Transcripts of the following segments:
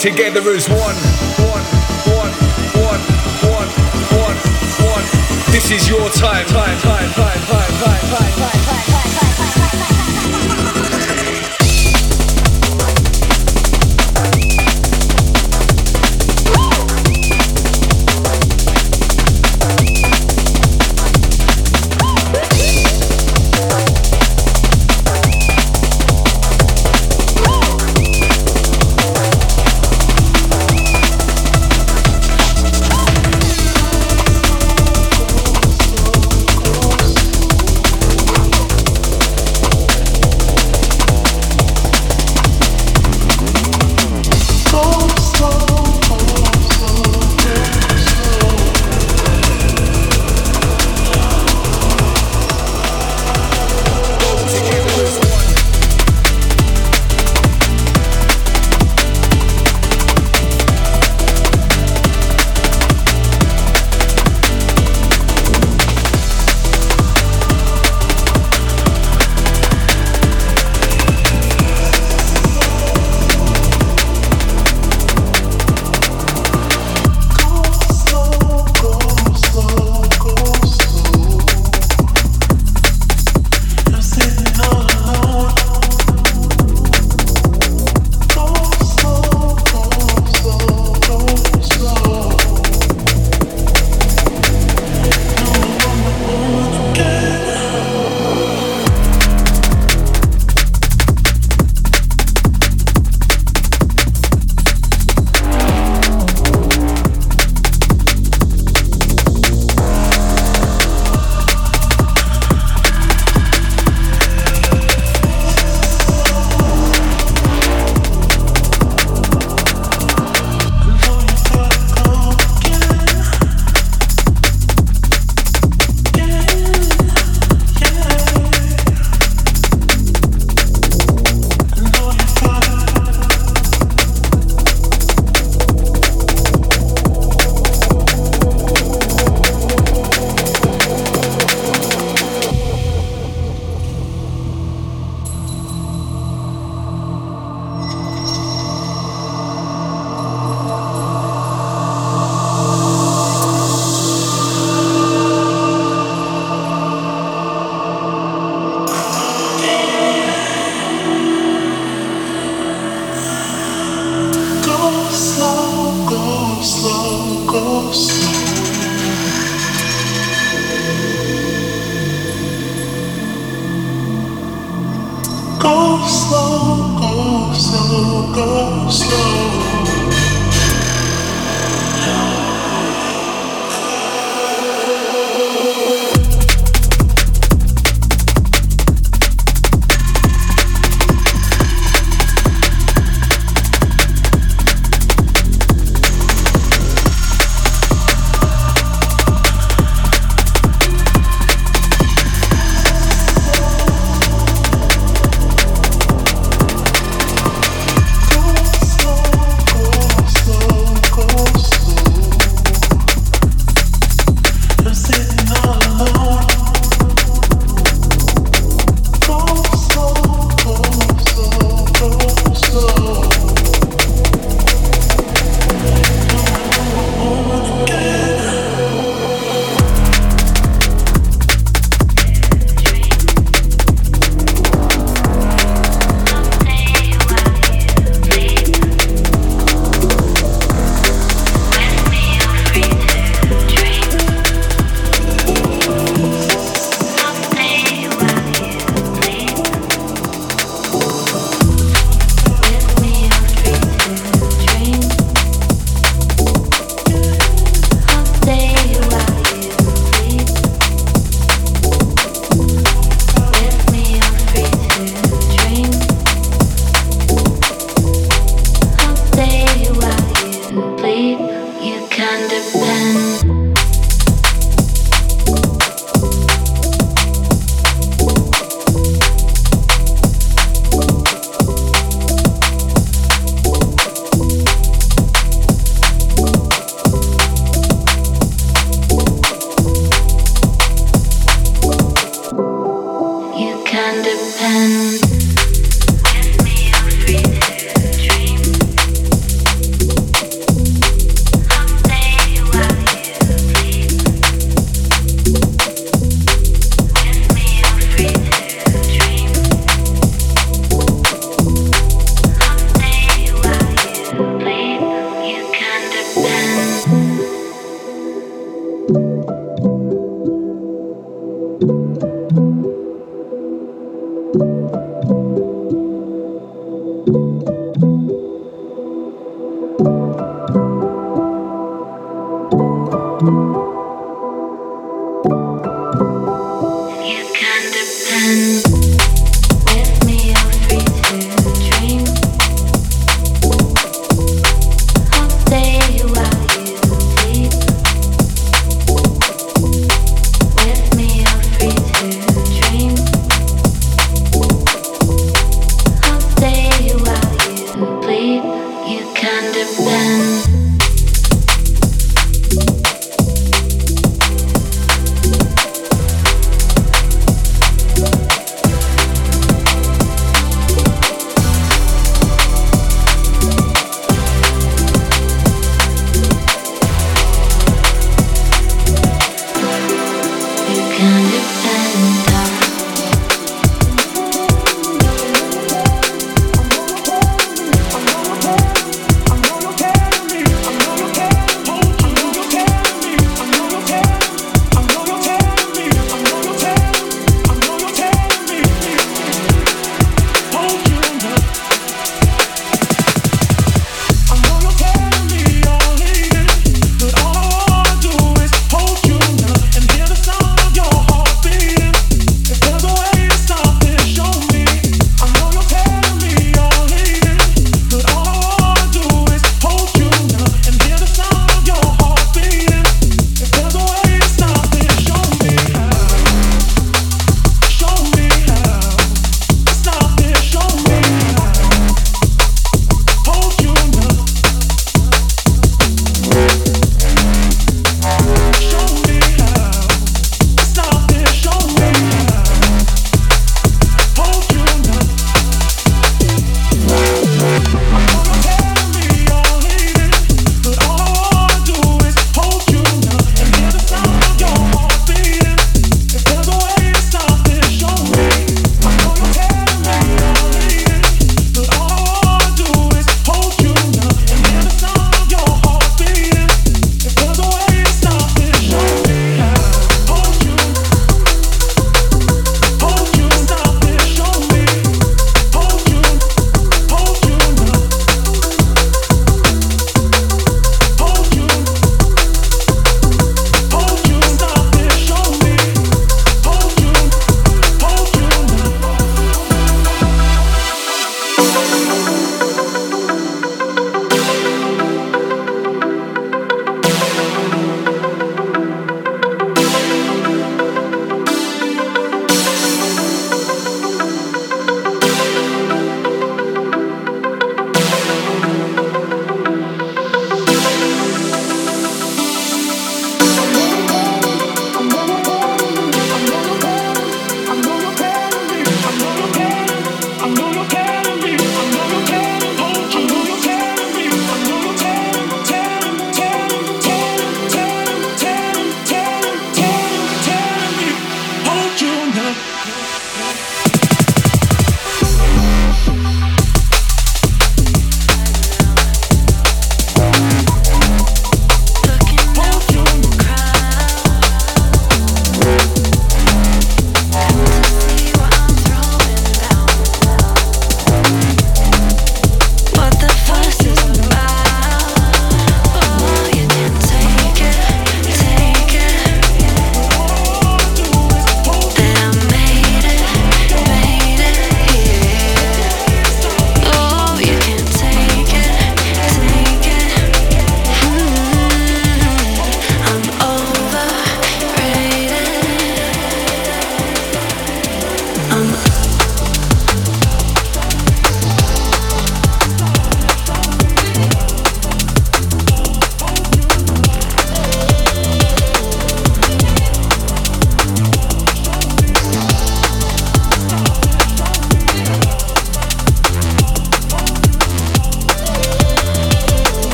together as one. One, one, one, one, one, one. This is your time, time, time, time, time.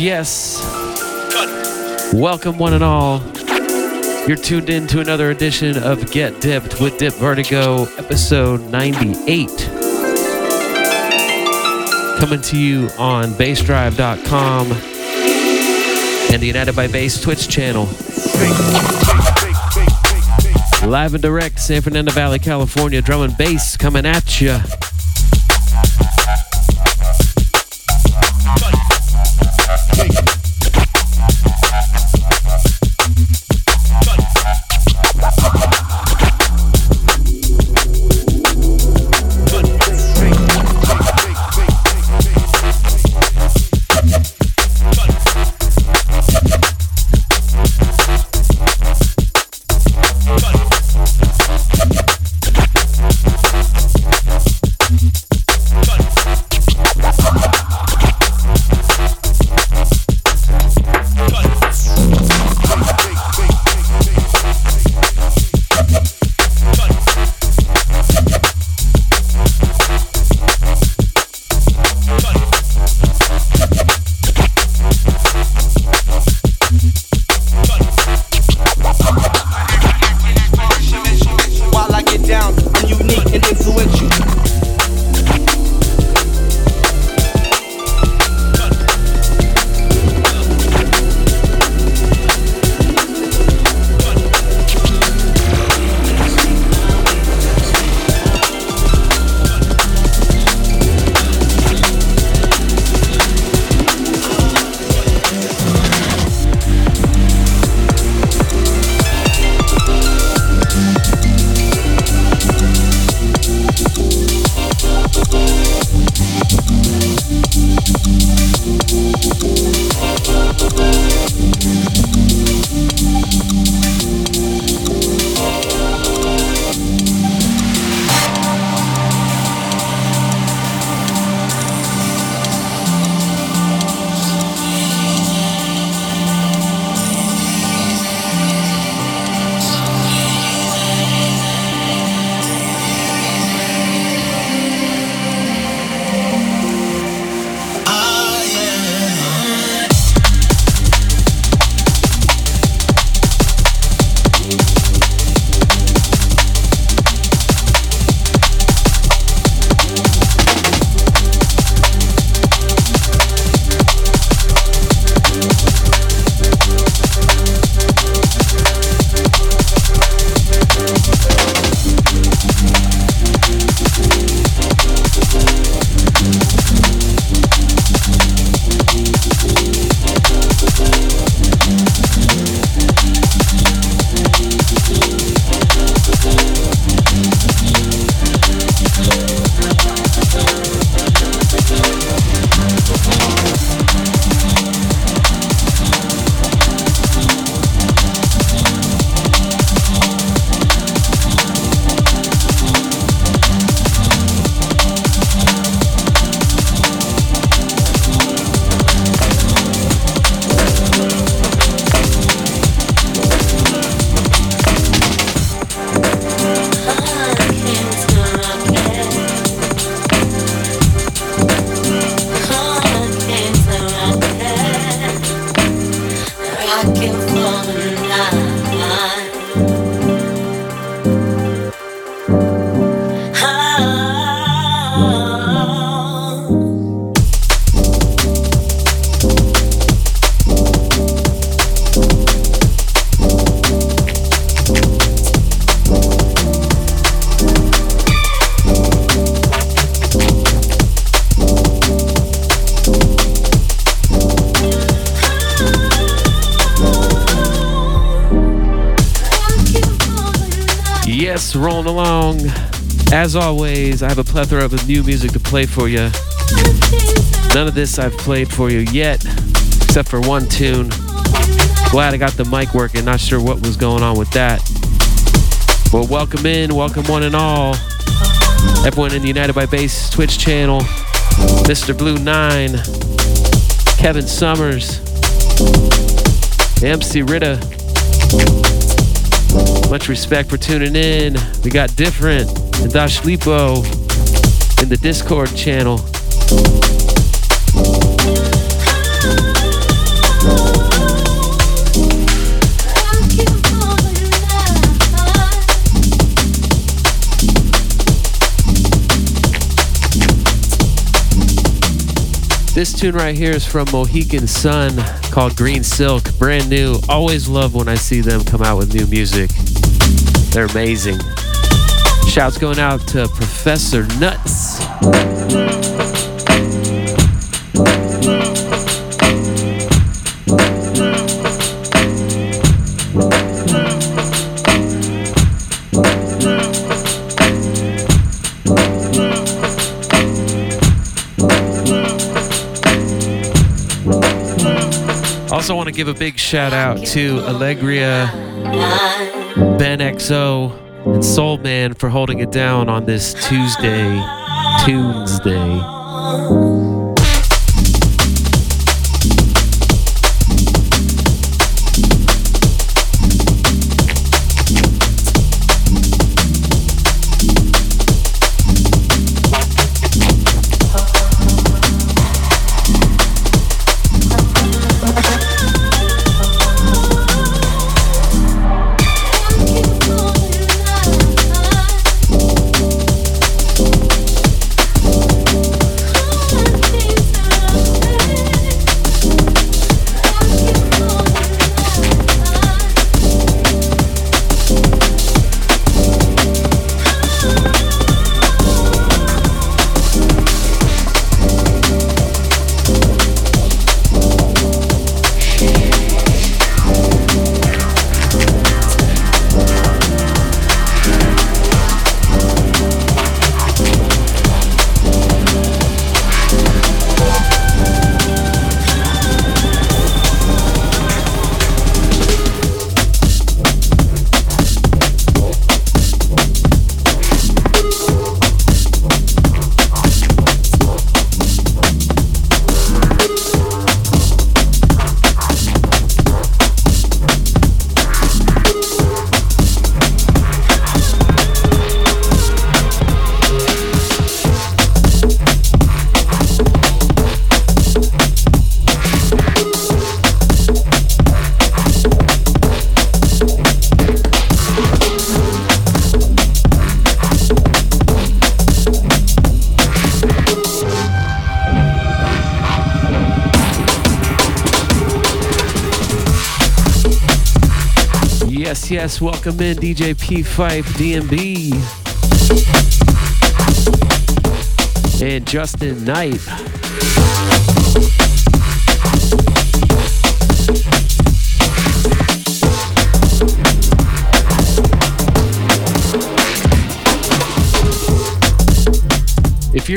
Yes. Welcome, one and all. You're tuned in to another edition of Get Dipped with Dip Vertigo, episode 98. Coming to you on bassdrive.com and the United by Bass Twitch channel. Live and direct, San Fernando Valley, California, drum and bass coming at you. As always, I have a plethora of new music to play for you. None of this I've played for you yet, except for one tune. Glad I got the mic working, not sure what was going on with that. Well, welcome in, welcome one and all. Everyone in the United by Bass Twitch channel, Mr. Blue 9, Kevin Summers, MC Ritta. Much respect for tuning in. We got Different and Dash Lipo in the Discord channel. This tune right here is from Mohican Sun called Green Silk, brand new. Always love when I see them come out with new music. They're amazing. Shouts going out to Professor Nuts. Also, want to give a big shout out to Allegria, Ben XO, and Soul Man for holding it down on this Tuesday, Tuesday. Welcome in DJ P Fife DMB and Justin Knight.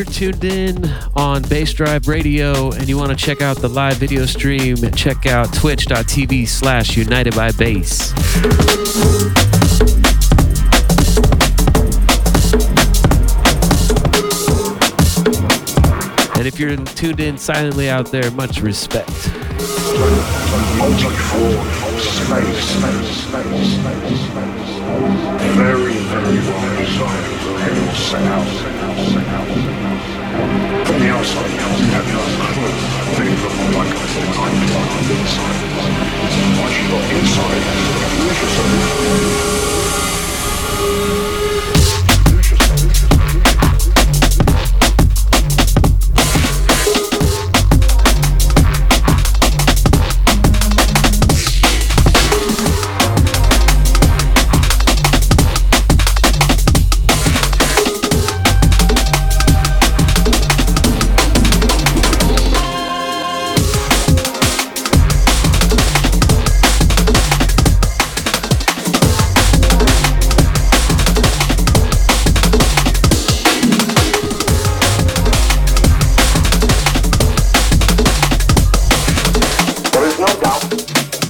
You're tuned in on Bass Drive Radio and you want to check out the live video stream, check out twitch.tv slash United by Bass. And if you're tuned in silently out there, much respect. Very, very And. From the outside, you have no clue. Things look like a design on the inside. Once you got inside, you lose yourself.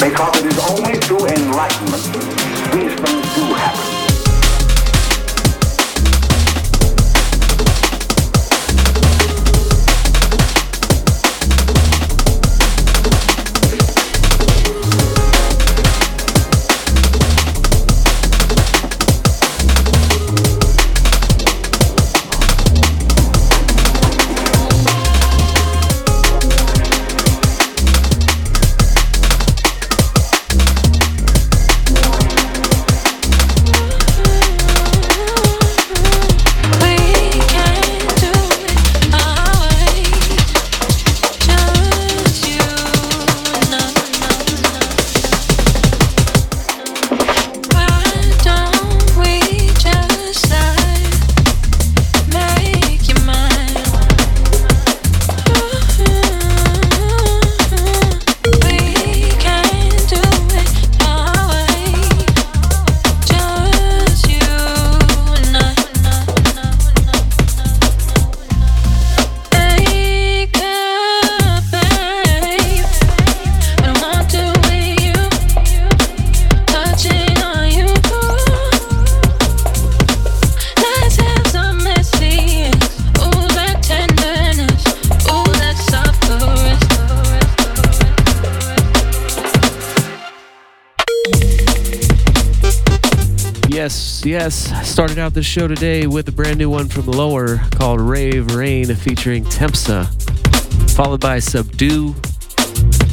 because it is only through enlightenment these things do happen. Started out the show today with a brand new one from Low:r called Rave Rain featuring Tempza, followed by Subdue,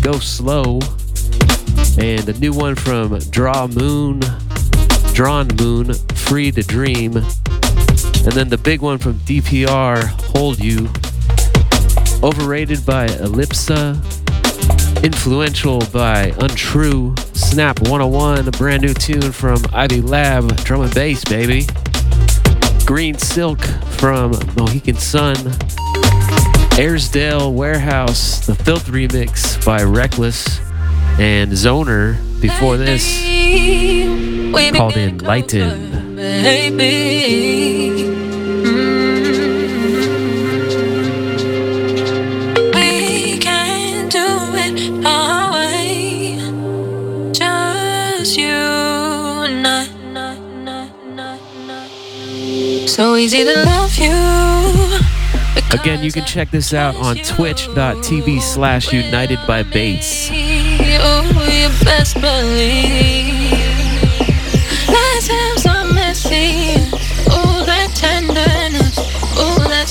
Go Slow, and a new one from Draw Moon, Drawn Moon, Free to Dream, and then the big one from DPR, Hold You, overrated by Elipsa, influential by Untrue, Snap 101, a brand new tune from Ivy Lab, drum and bass, baby. Green Silk from Mohican Sun. Arisdale Warehouse, the Philth remix by Wreckless. And Zoner before this, called Enlightened. Baby. Easy to love you. Again, you can check this out on twitch.tv slash united by bass. Oh, you best believe. Let's have some messy. Oh, that tenderness. Oh, that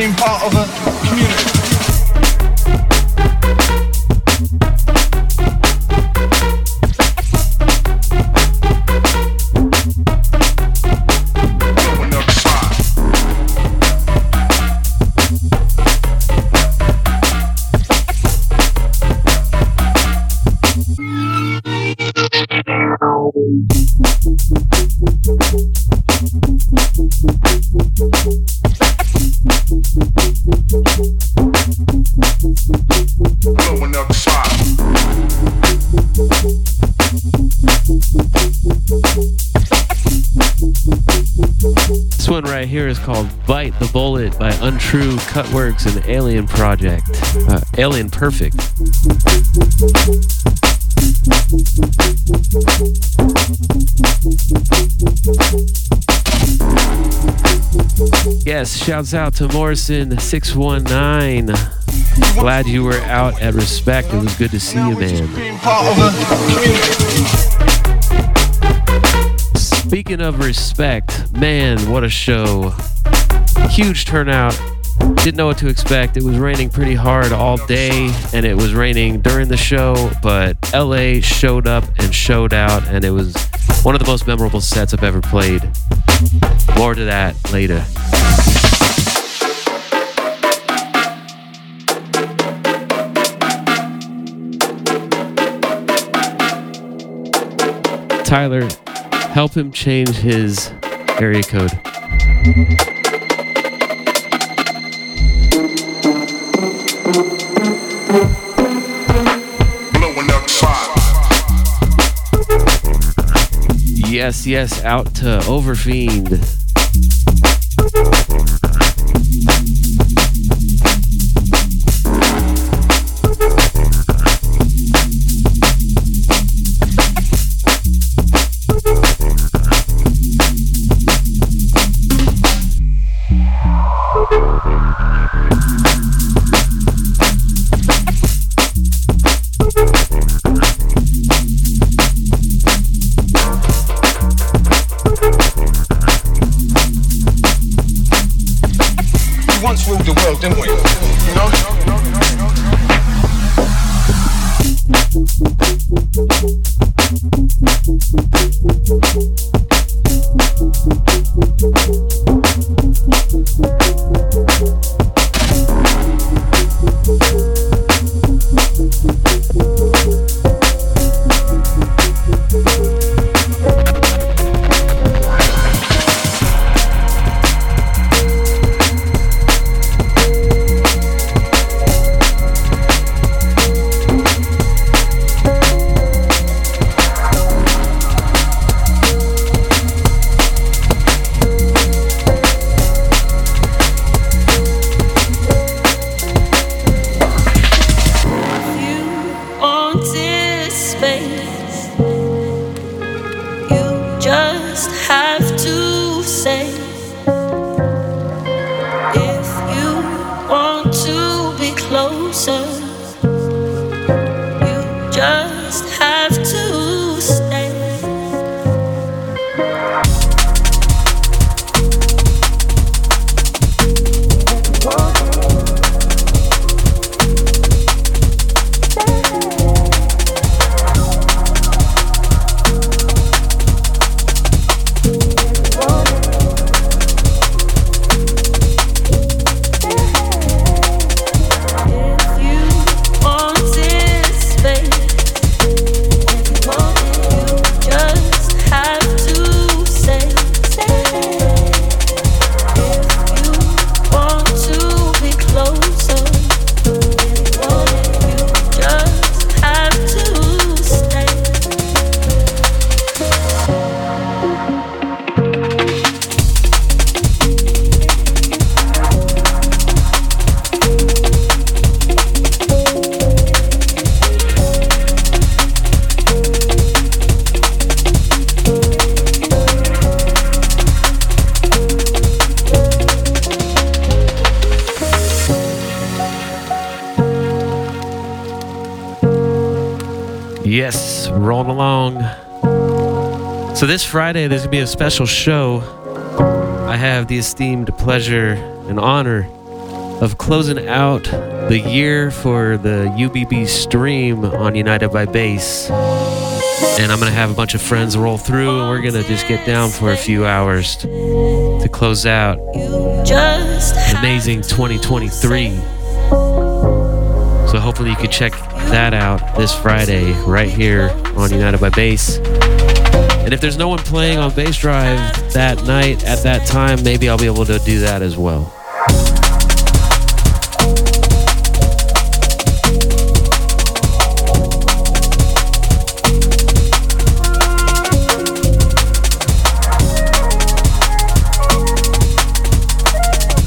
being part of a Cutworx, and Alien Project. Uh, Alien Perfect. Yes, shouts out to Morrison619. Glad you were out at Respect. It was good to see you, man. Speaking of respect, man, what a show huge turnout. Didn't know what to expect. It was raining pretty hard all day, and it was raining during the show, but LA showed up and showed out, and it was one of the most memorable sets I've ever played. More to that later. Tyler, help him change his area code. Yes, yes, out to Overfiend. So Friday, there's going to be a special show. I have the esteemed pleasure and honor of closing out the year for the UBB stream on United by Bass. And I'm going to have a bunch of friends roll through, and we're going to just get down for a few hours to close out an amazing 2023. So hopefully you can check that out this Friday right here on United by Bass. And if there's no one playing on Bass Drive that night at that time, maybe I'll be able to do that as well.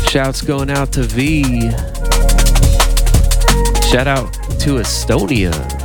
Shouts going out to V. Shout out to Estonia.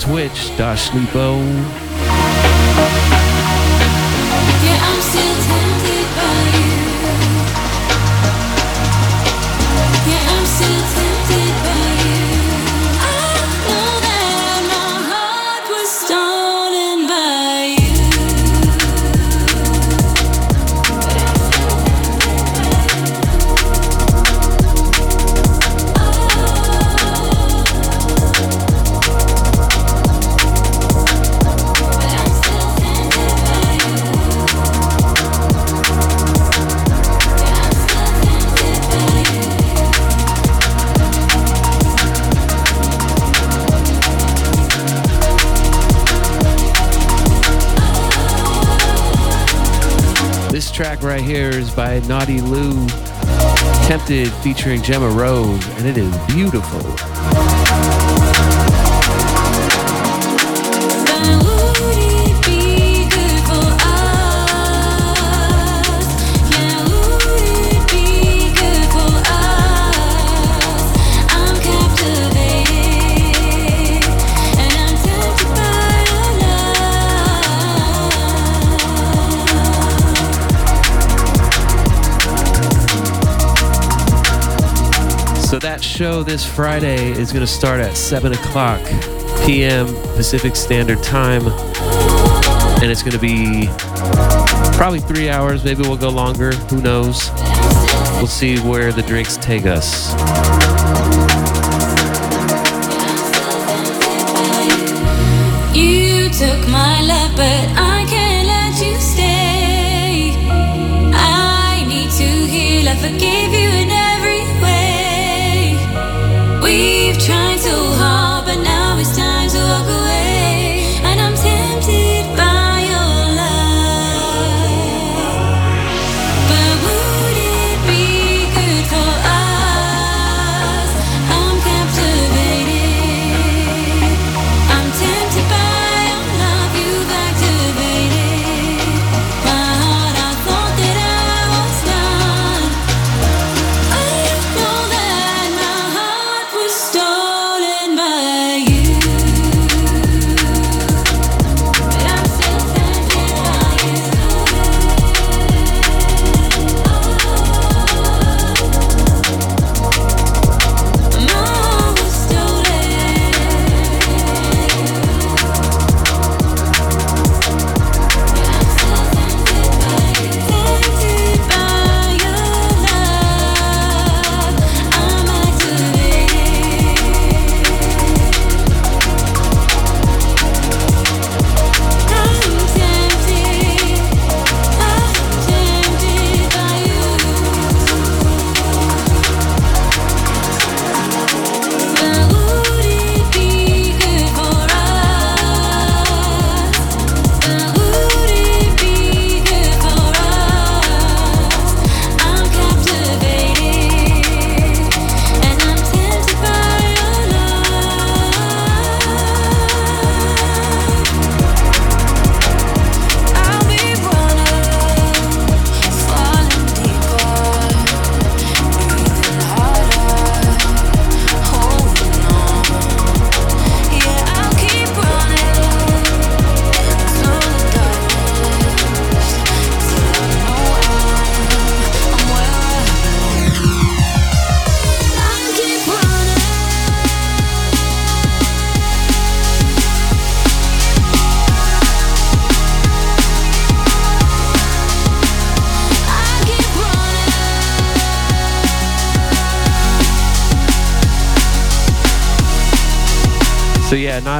Twitch, Dash Sleepo. Right here is by Natty Lou, Tempted featuring Gemma Rose, and it is beautiful. show this Friday is going to start at 7 o'clock p.m. Pacific Standard Time. And it's going to be probably three hours. Maybe we'll go longer. Who knows? We'll see where the drinks take us. You took my love, but I trying to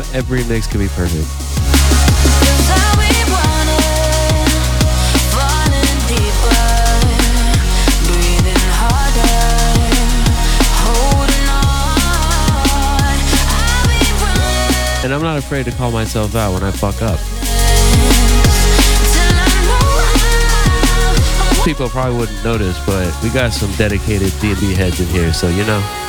not every mix can be perfect. And I'm not afraid to call myself out when I fuck up. People probably wouldn't notice, but we got some dedicated D&B heads in here, so you know.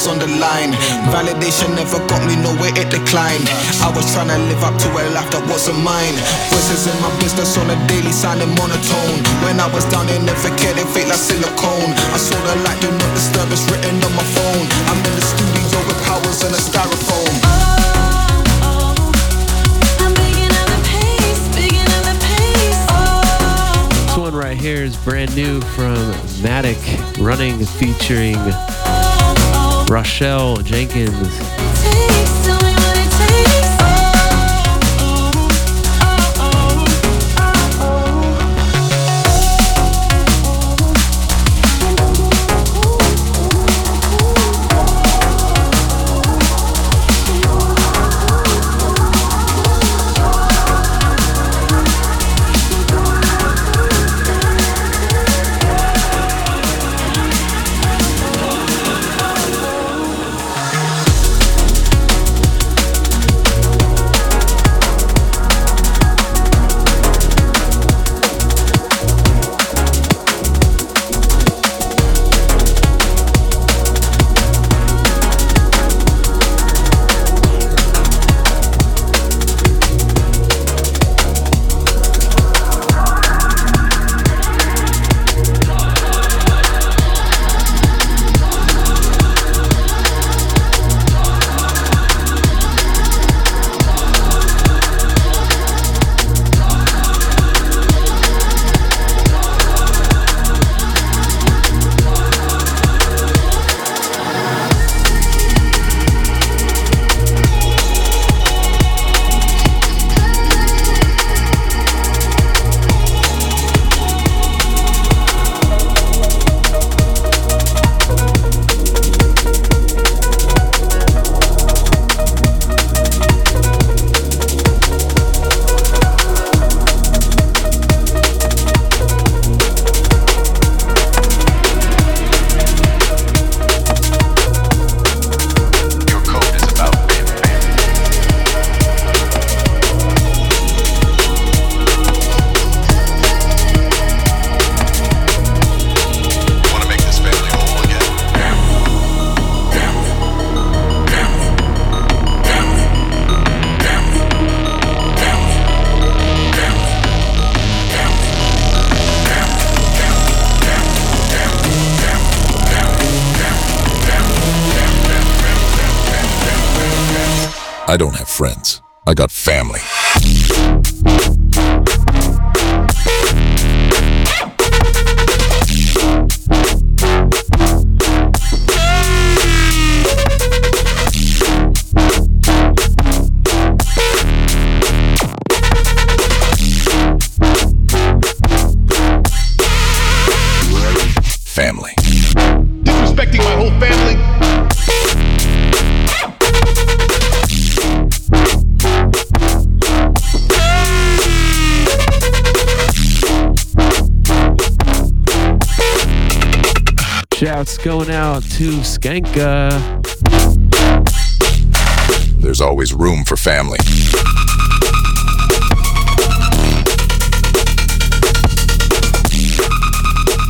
Is on the line. Validation never got me nowhere, it declined. I was trying to live up to a life that wasn't mine. Voices in my business on a daily sounding monotone. When I was down, they never cared, they fake like silicone. I saw the light, do not disturb, it's written on my phone. I'm in the studio with powers and a styrofoam. Oh, oh I'm picking up the pace, picking up the pace. Oh, This one right here is brand new from Maduk Running featuring Rachelle Jenkens. I don't have friends. I got family. Family. Shouts going out to Skanka. There's always room for family.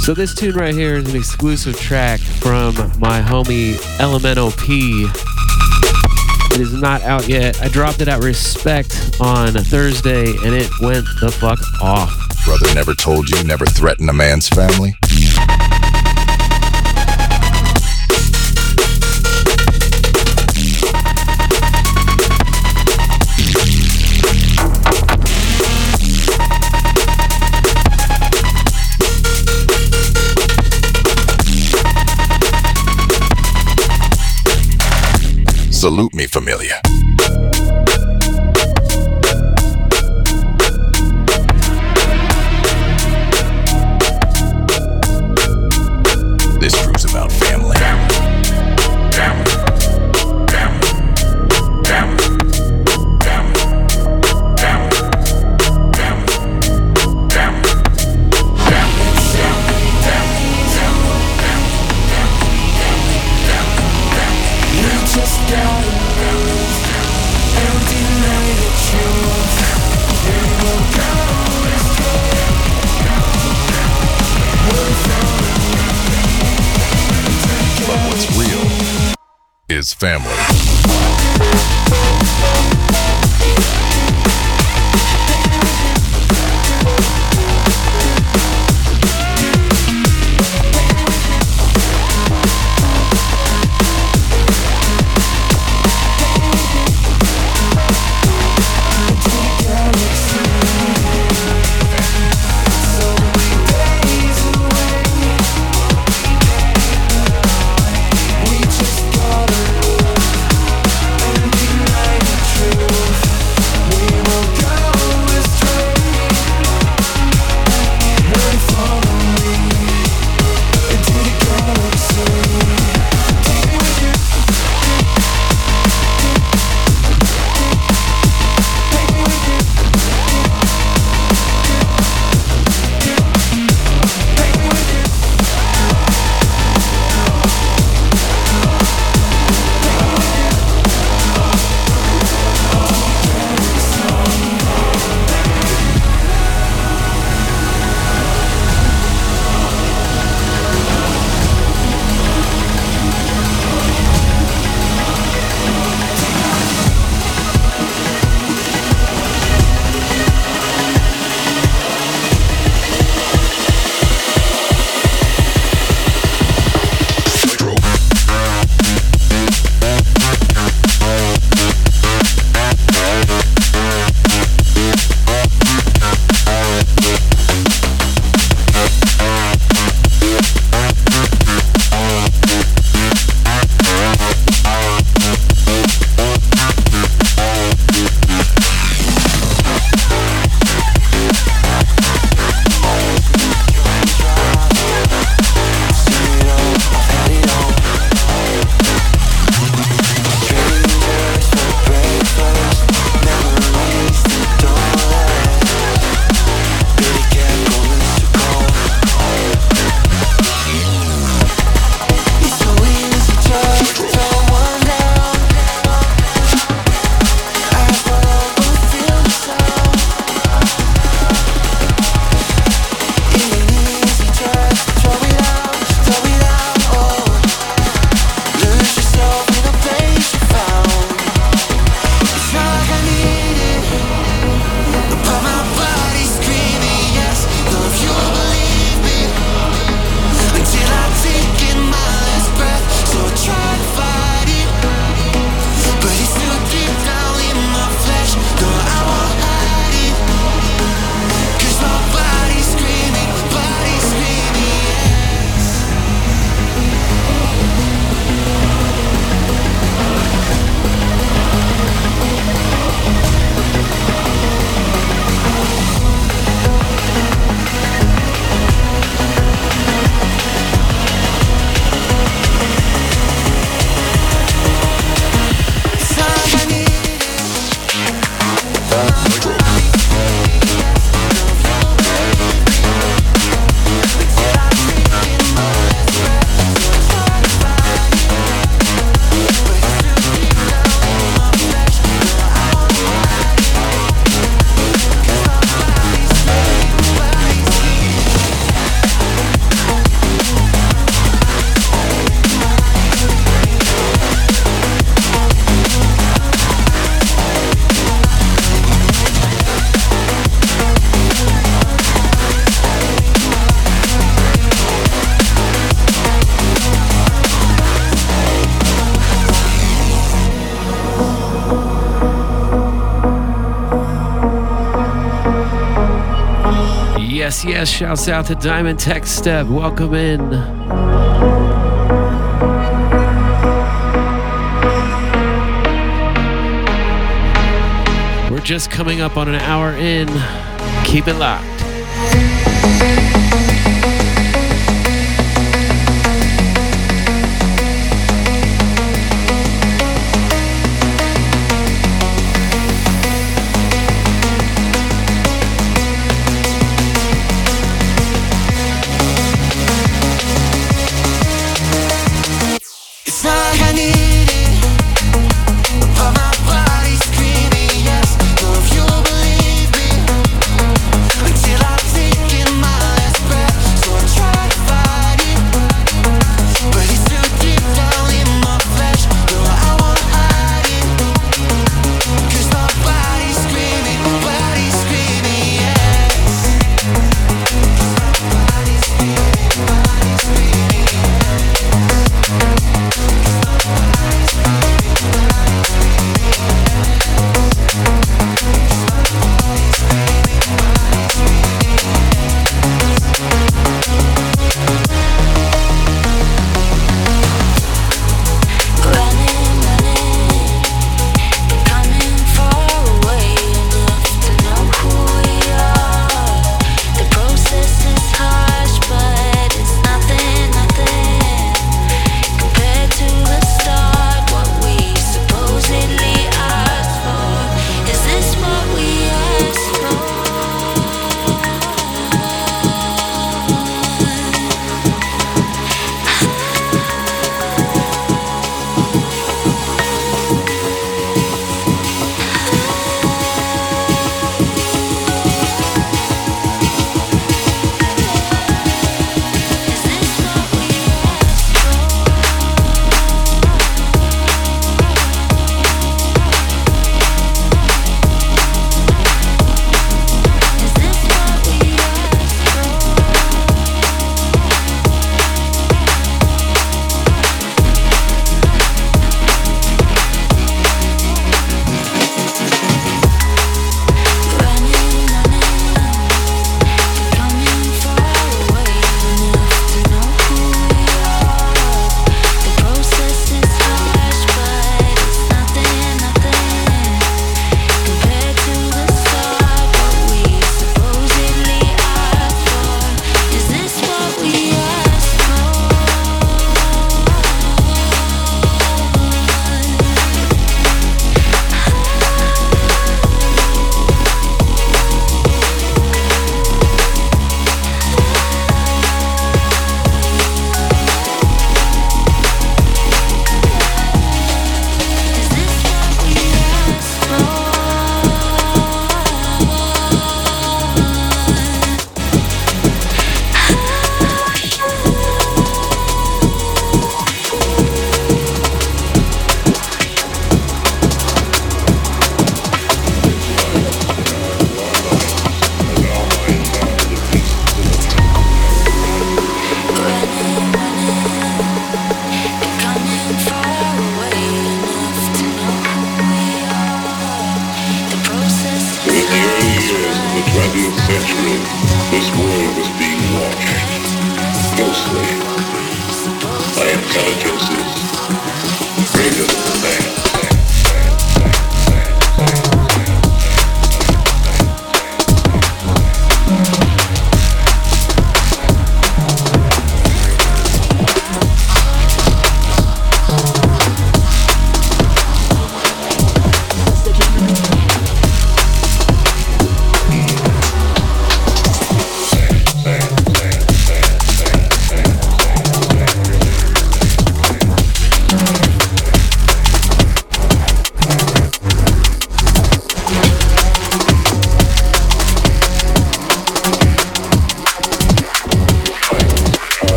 So this tune right here is an exclusive track from my homie Elemental P. It is not out yet. I dropped it at Respect on Thursday and it went the fuck off. Brother never told you never threaten a man's family? Salute me, familia. Family. yes, shouts out to Diamond Tech Step. Welcome in. We're just coming up on an hour in. Keep it locked.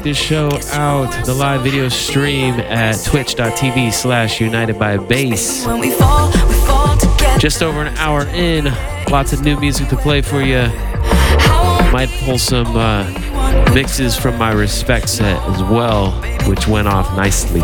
check this show out, the live video stream at twitch.tv slash united by bass. Just over an hour in, lots of new music to play for you. Might pull some uh, mixes from my respect set as well, which went off nicely.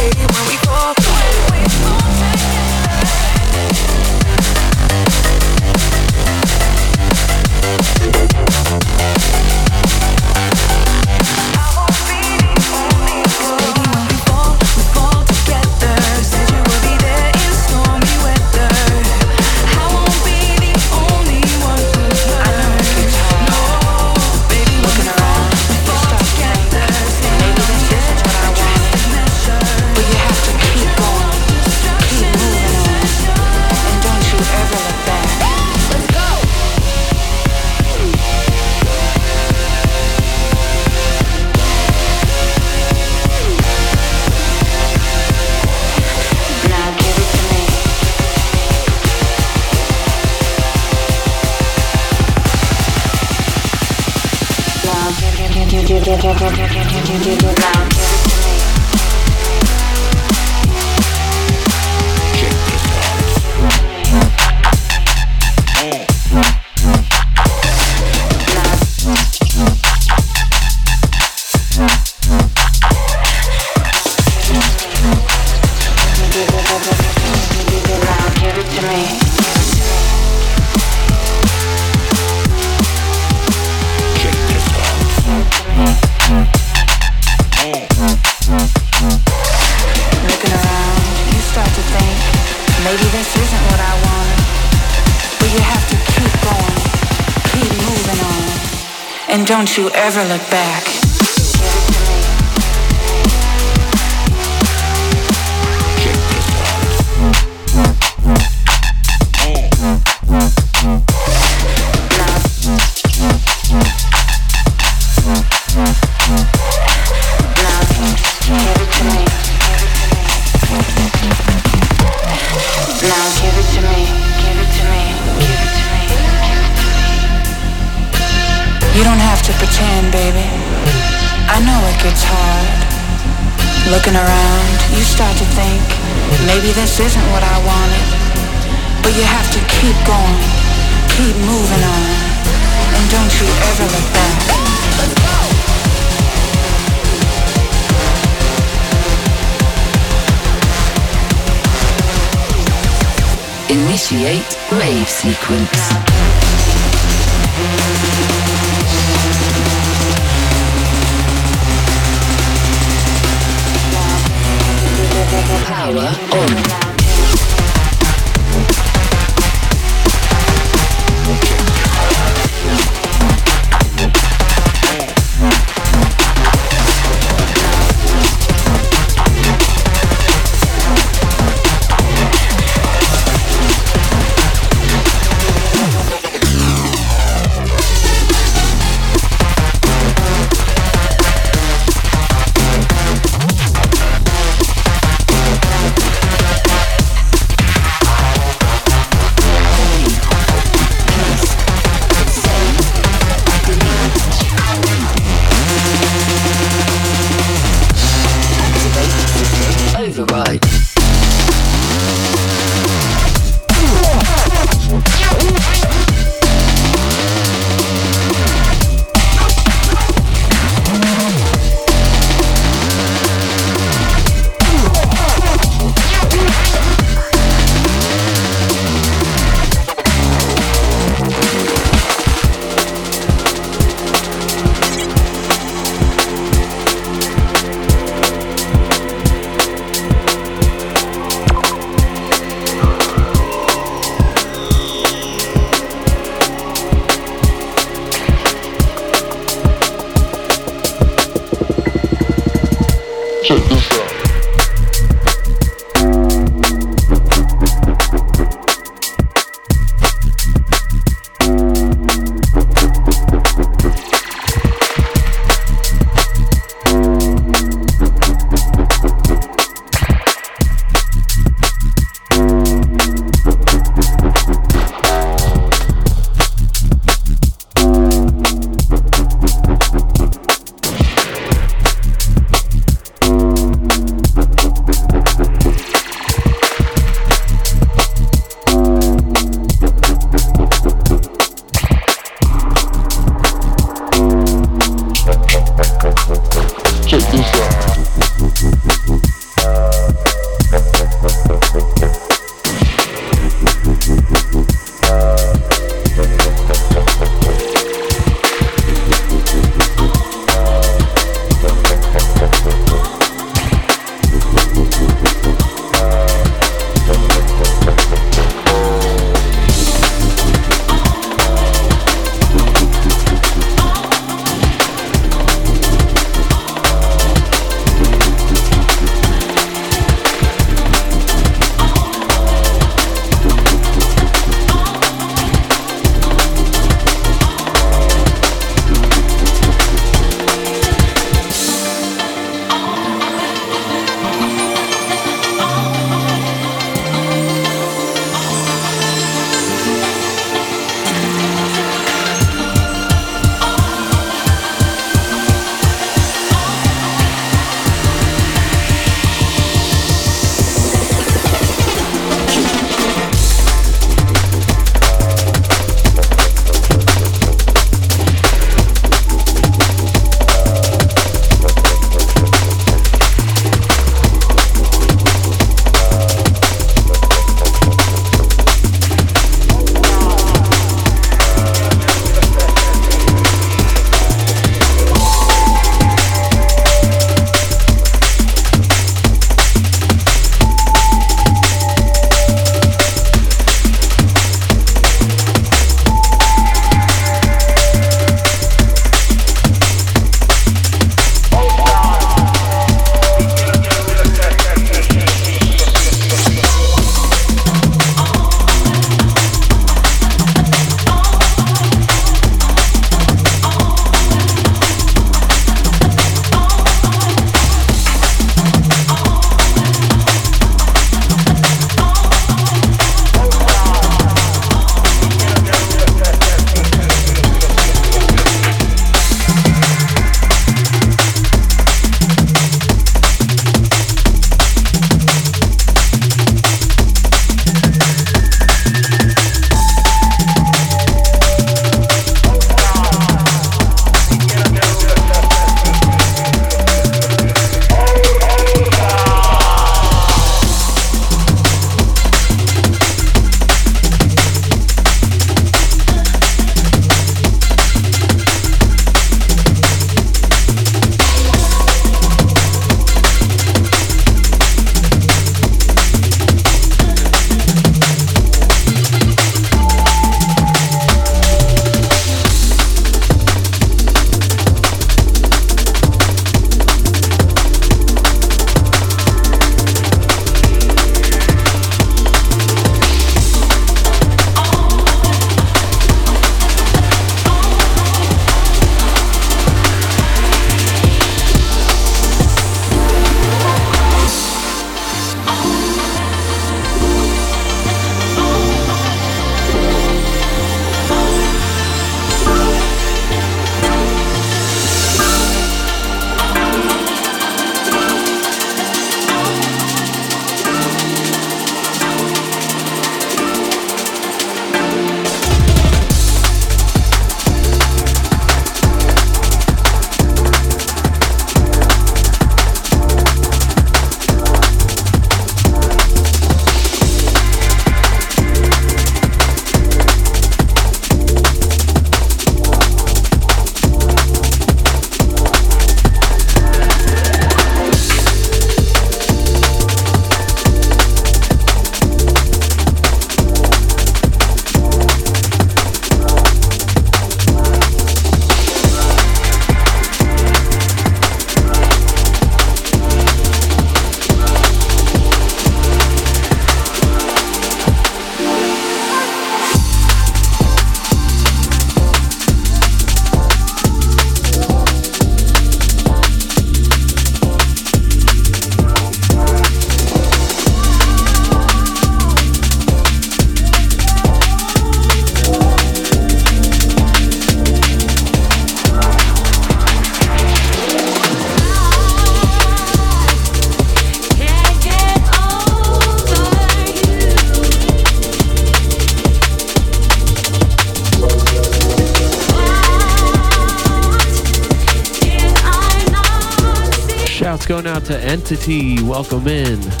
To Entity. Welcome in.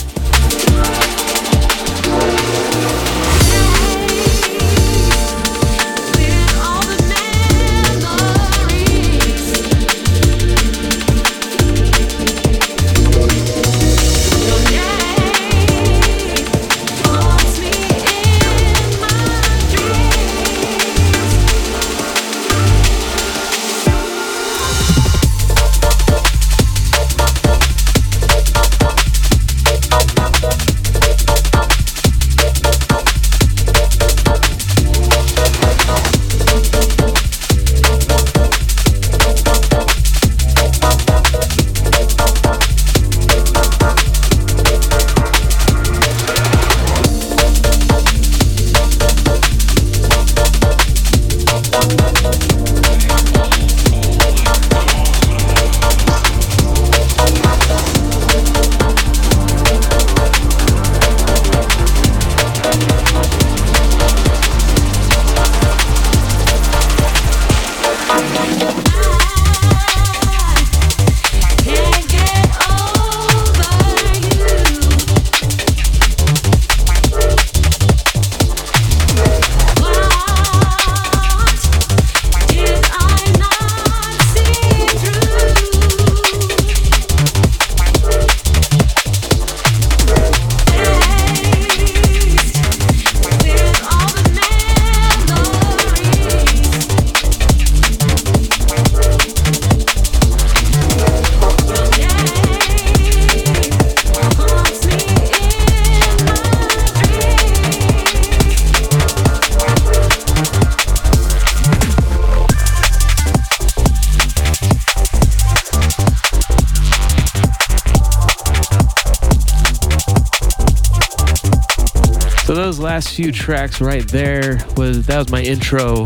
Few tracks right there was that was my intro.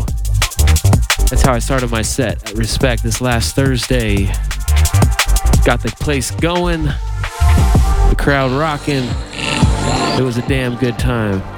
That's how I started my set. at Respect this last Thursday. Got the place going, the crowd rocking. It was a damn good time.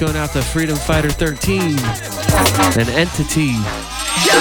going out to Freedom Fighter 13 an Entity. Yeah,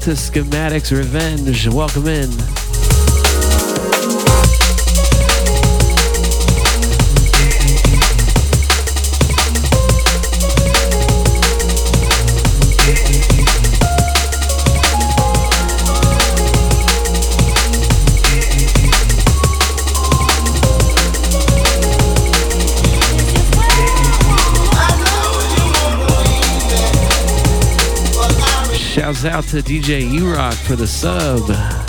out to Schematics Revenge. Welcome in. Out to DJ E-Rock for the sub.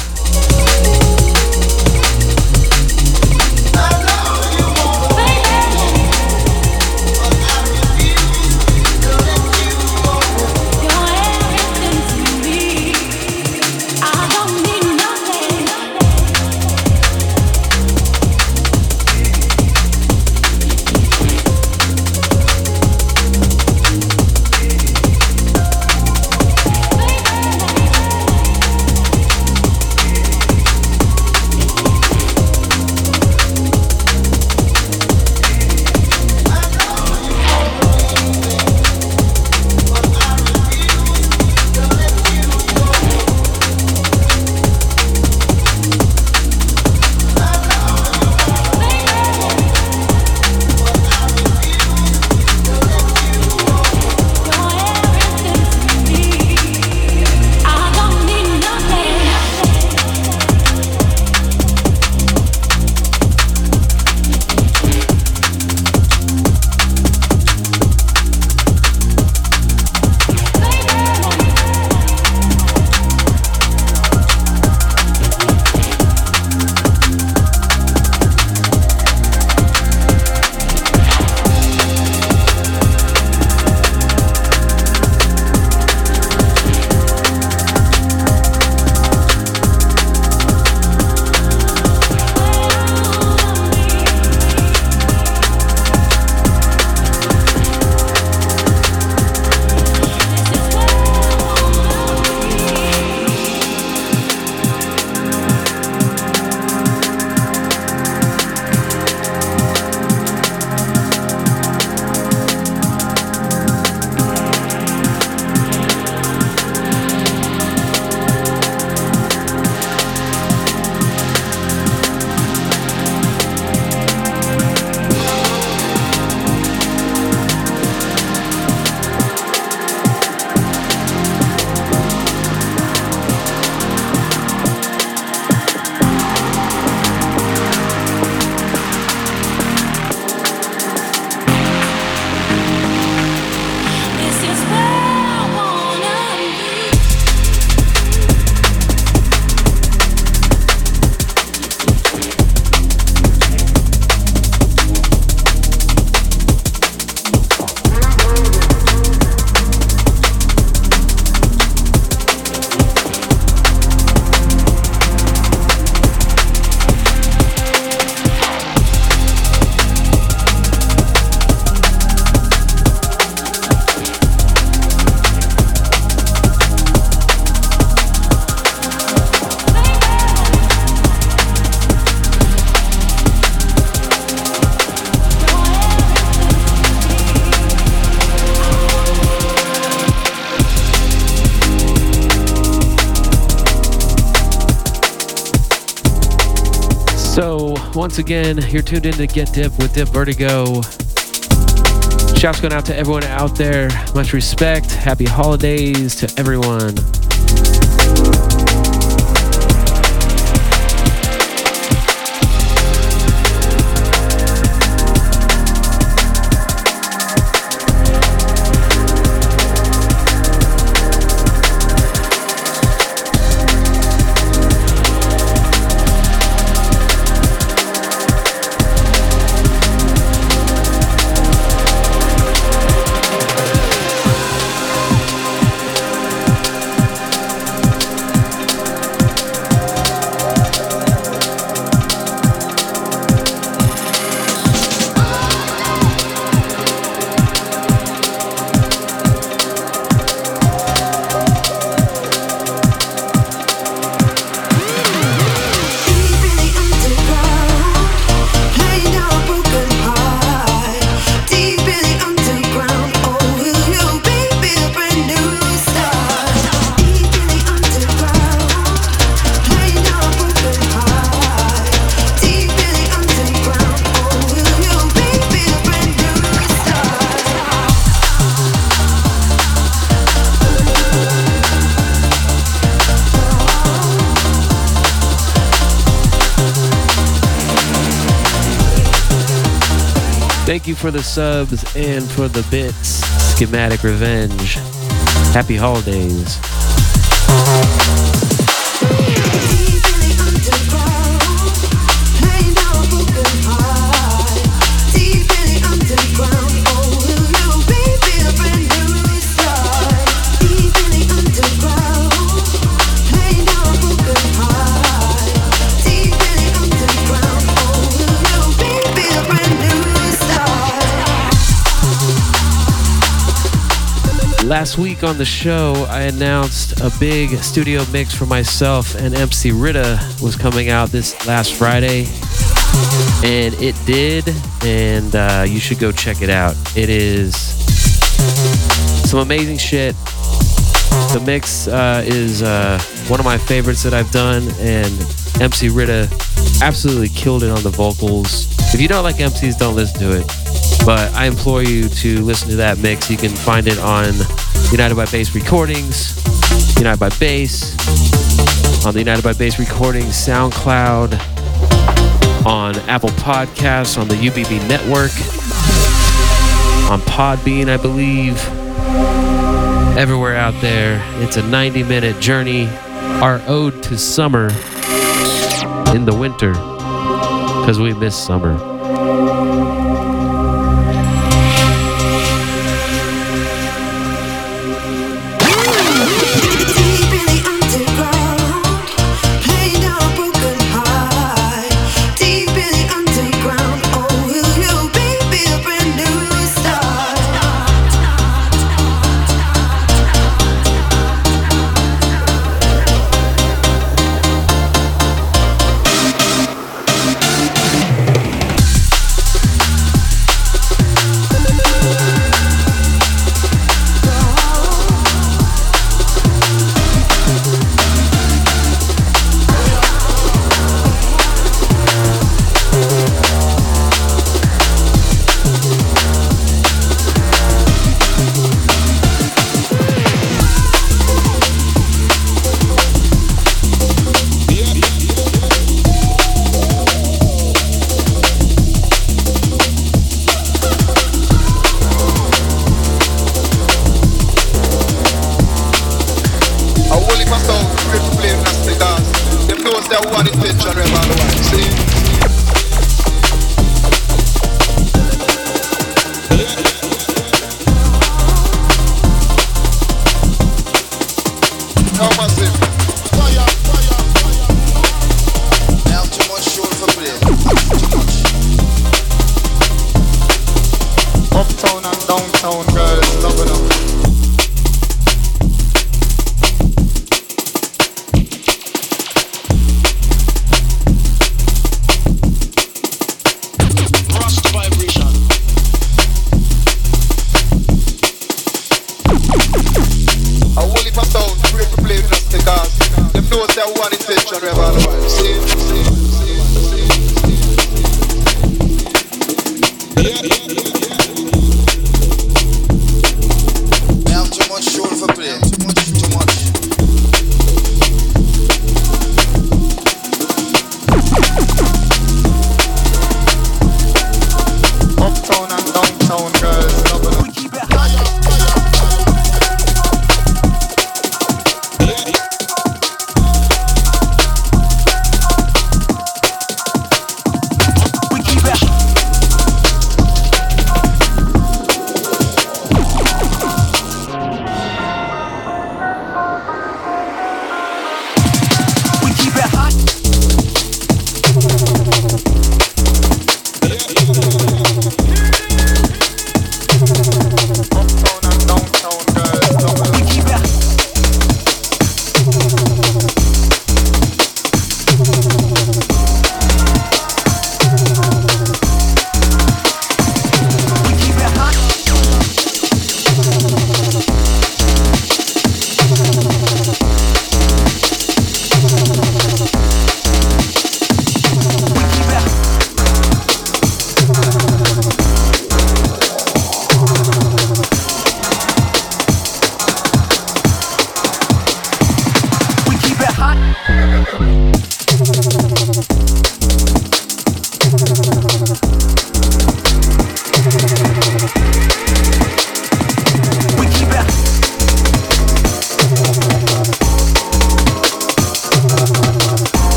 Once again, you're tuned in to Get Dipped with Dip Vertigo. Shouts going out to everyone out there. Much respect. Happy holidays to everyone. For the subs and for the bits. Schematic Revenge. Happy holidays. Last week on the show, I announced a big studio mix for myself and MC Rita was coming out this last Friday. And it did, and uh, you should go check it out. It is some amazing shit. The mix uh, is uh, one of my favorites that I've done, and MC Rita absolutely killed it on the vocals. If you don't like MCs, don't listen to it. But I implore you to listen to that mix. You can find it on United by Bass Recordings, United by Bass, on the United by Bass Recordings SoundCloud, on Apple Podcasts, on the UBB Network, on Podbean, I believe. Everywhere out there. It's a 90 minute journey, our ode to summer in the winter, because we miss summer.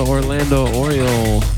Orlando Oriole.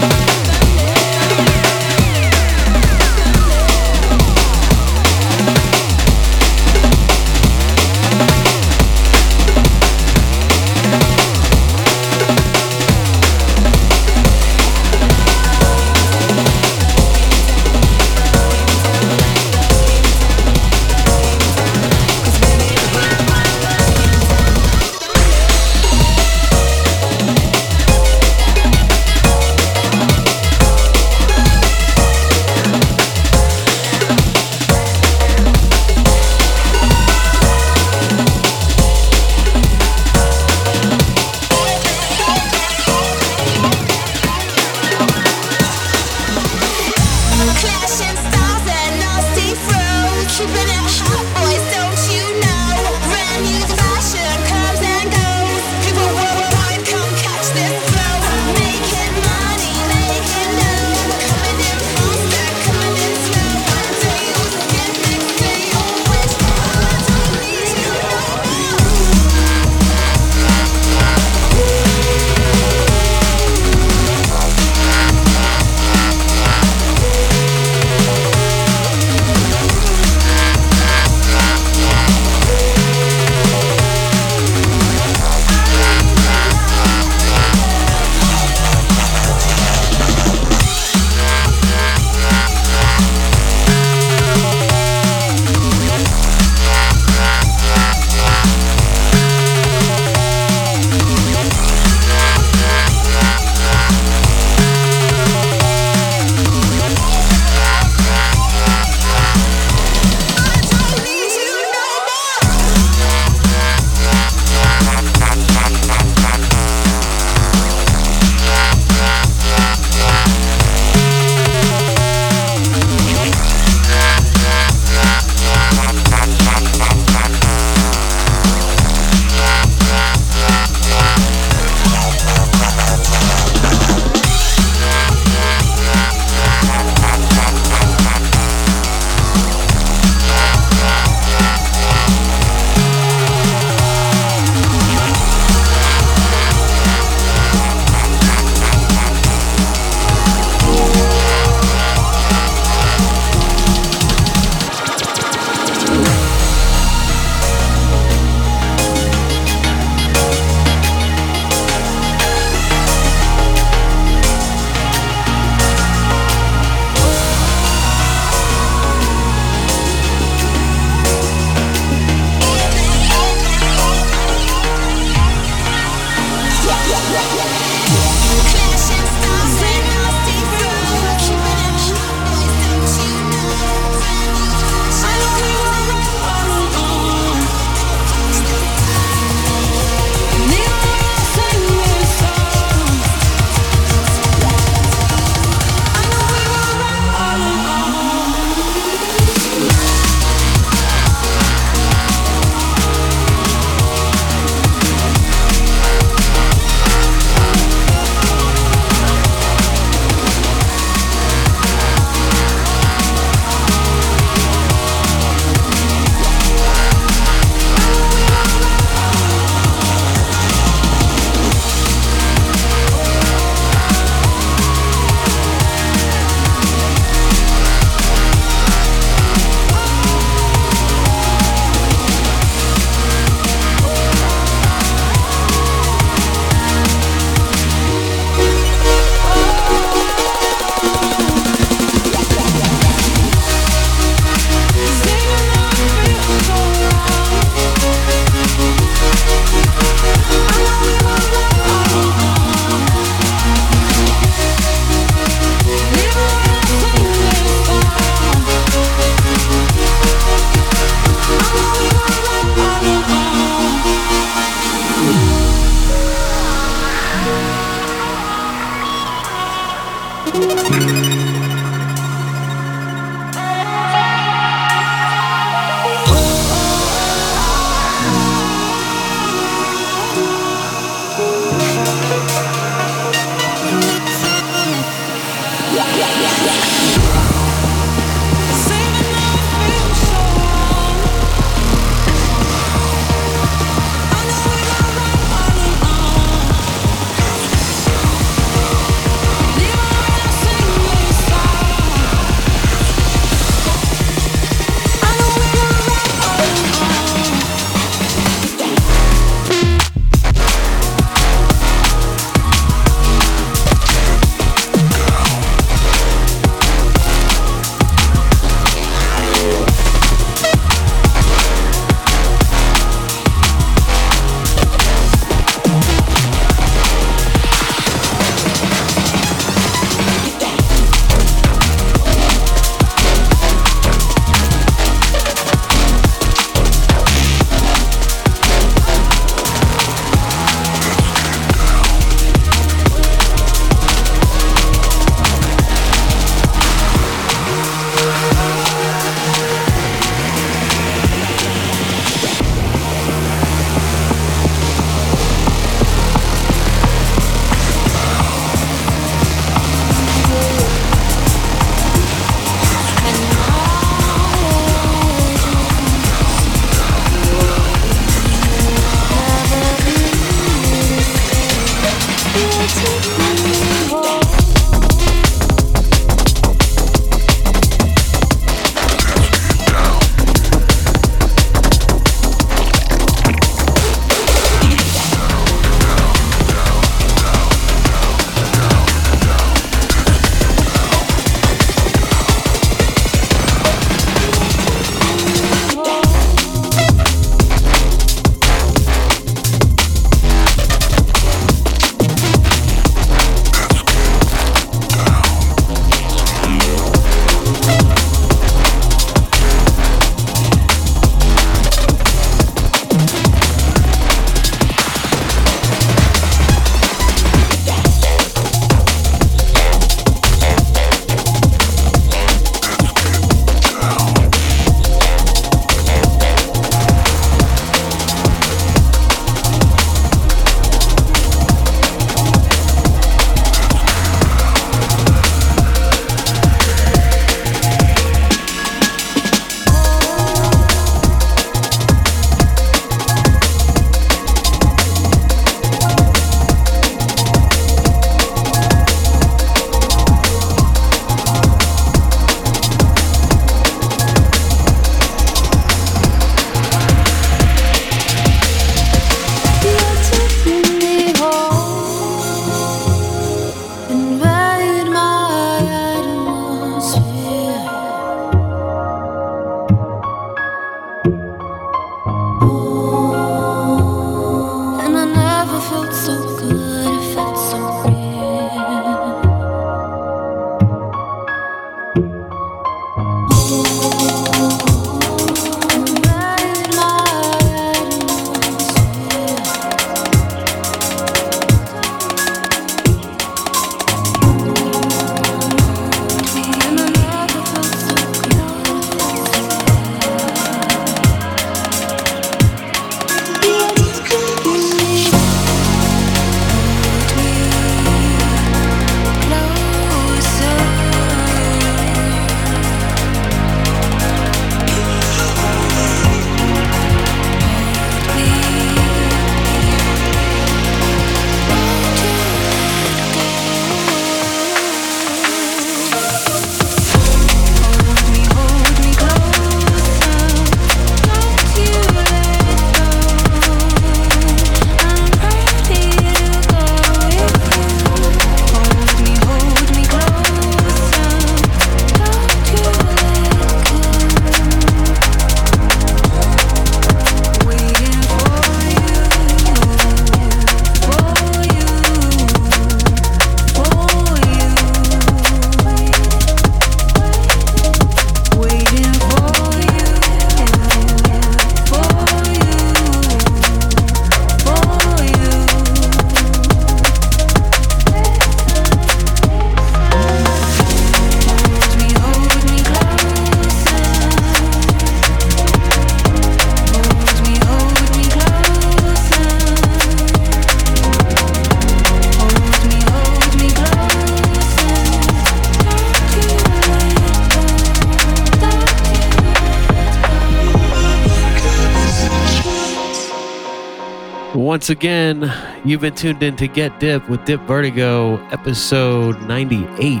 Once again, you've been tuned in to Get Dipped with Dip Vertigo, episode 98.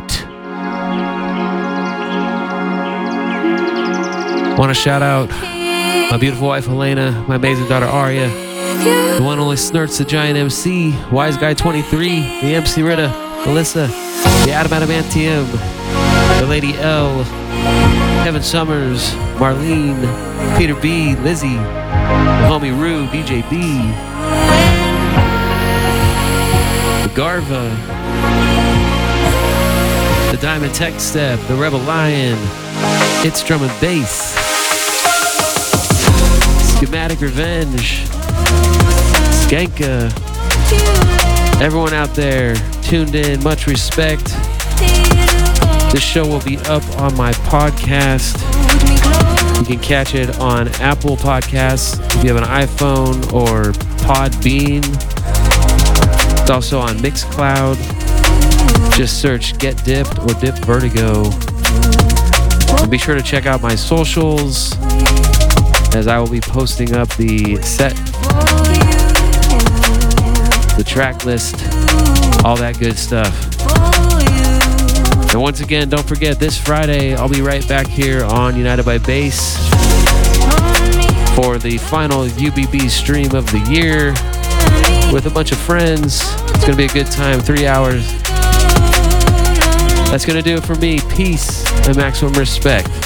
Want to shout out my beautiful wife Helena, my amazing daughter Aria, the one only Snurts, the giant MC, Wise Guy 23, the MC Rita, Melissa, the Adam Adamantium, the Lady L, Kevin Summers, Marlene, Peter B, Lizzie, the homie Rue, DJ B, Garva, the Diamond Tech Step, the Rebel Lion, It's Drum and Bass, Schematic Revenge, Skanka, everyone out there tuned in, much respect. This show will be up on my podcast. You can catch it on Apple Podcasts if you have an iPhone or Podbean. It's also on Mixcloud. Just search Get Dipped or Dip Vertigo. And be sure to check out my socials as I will be posting up the set, the track list, all that good stuff. And once again, don't forget this Friday, I'll be right back here on United by Bass for the final UBB stream of the year with a bunch of friends. It's going to be a good time, three hours. That's going to do it for me. Peace and maximum respect.